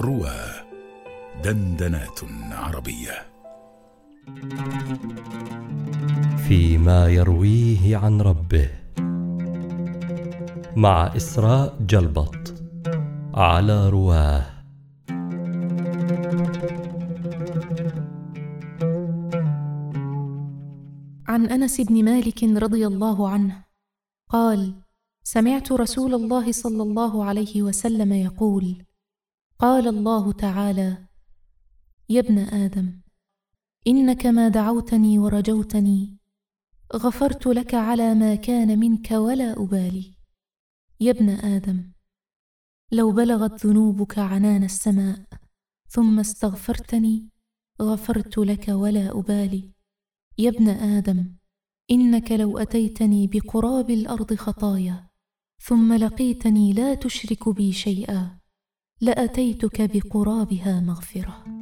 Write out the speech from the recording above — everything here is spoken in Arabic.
روى دندنات عربية. فيما يرويه عن ربه. مع إسراء جلبط على رواه. عن أنس بن مالك رضي الله عنه قال سمعت رسول الله صلى الله عليه وسلم يقول قال الله تعالى يا ابن آدم إنك ما دعوتني ورجوتني غفرت لك على ما كان منك ولا أبالي. يا ابن آدم لو بلغت ذنوبك عنان السماء ثم استغفرتني غفرت لك ولا أبالي. يا ابن آدم إنك لو أتيتني بقراب الأرض خطايا ثم لقيتني لا تشرك بي شيئا. لأتيتك بقرابها مغفرة.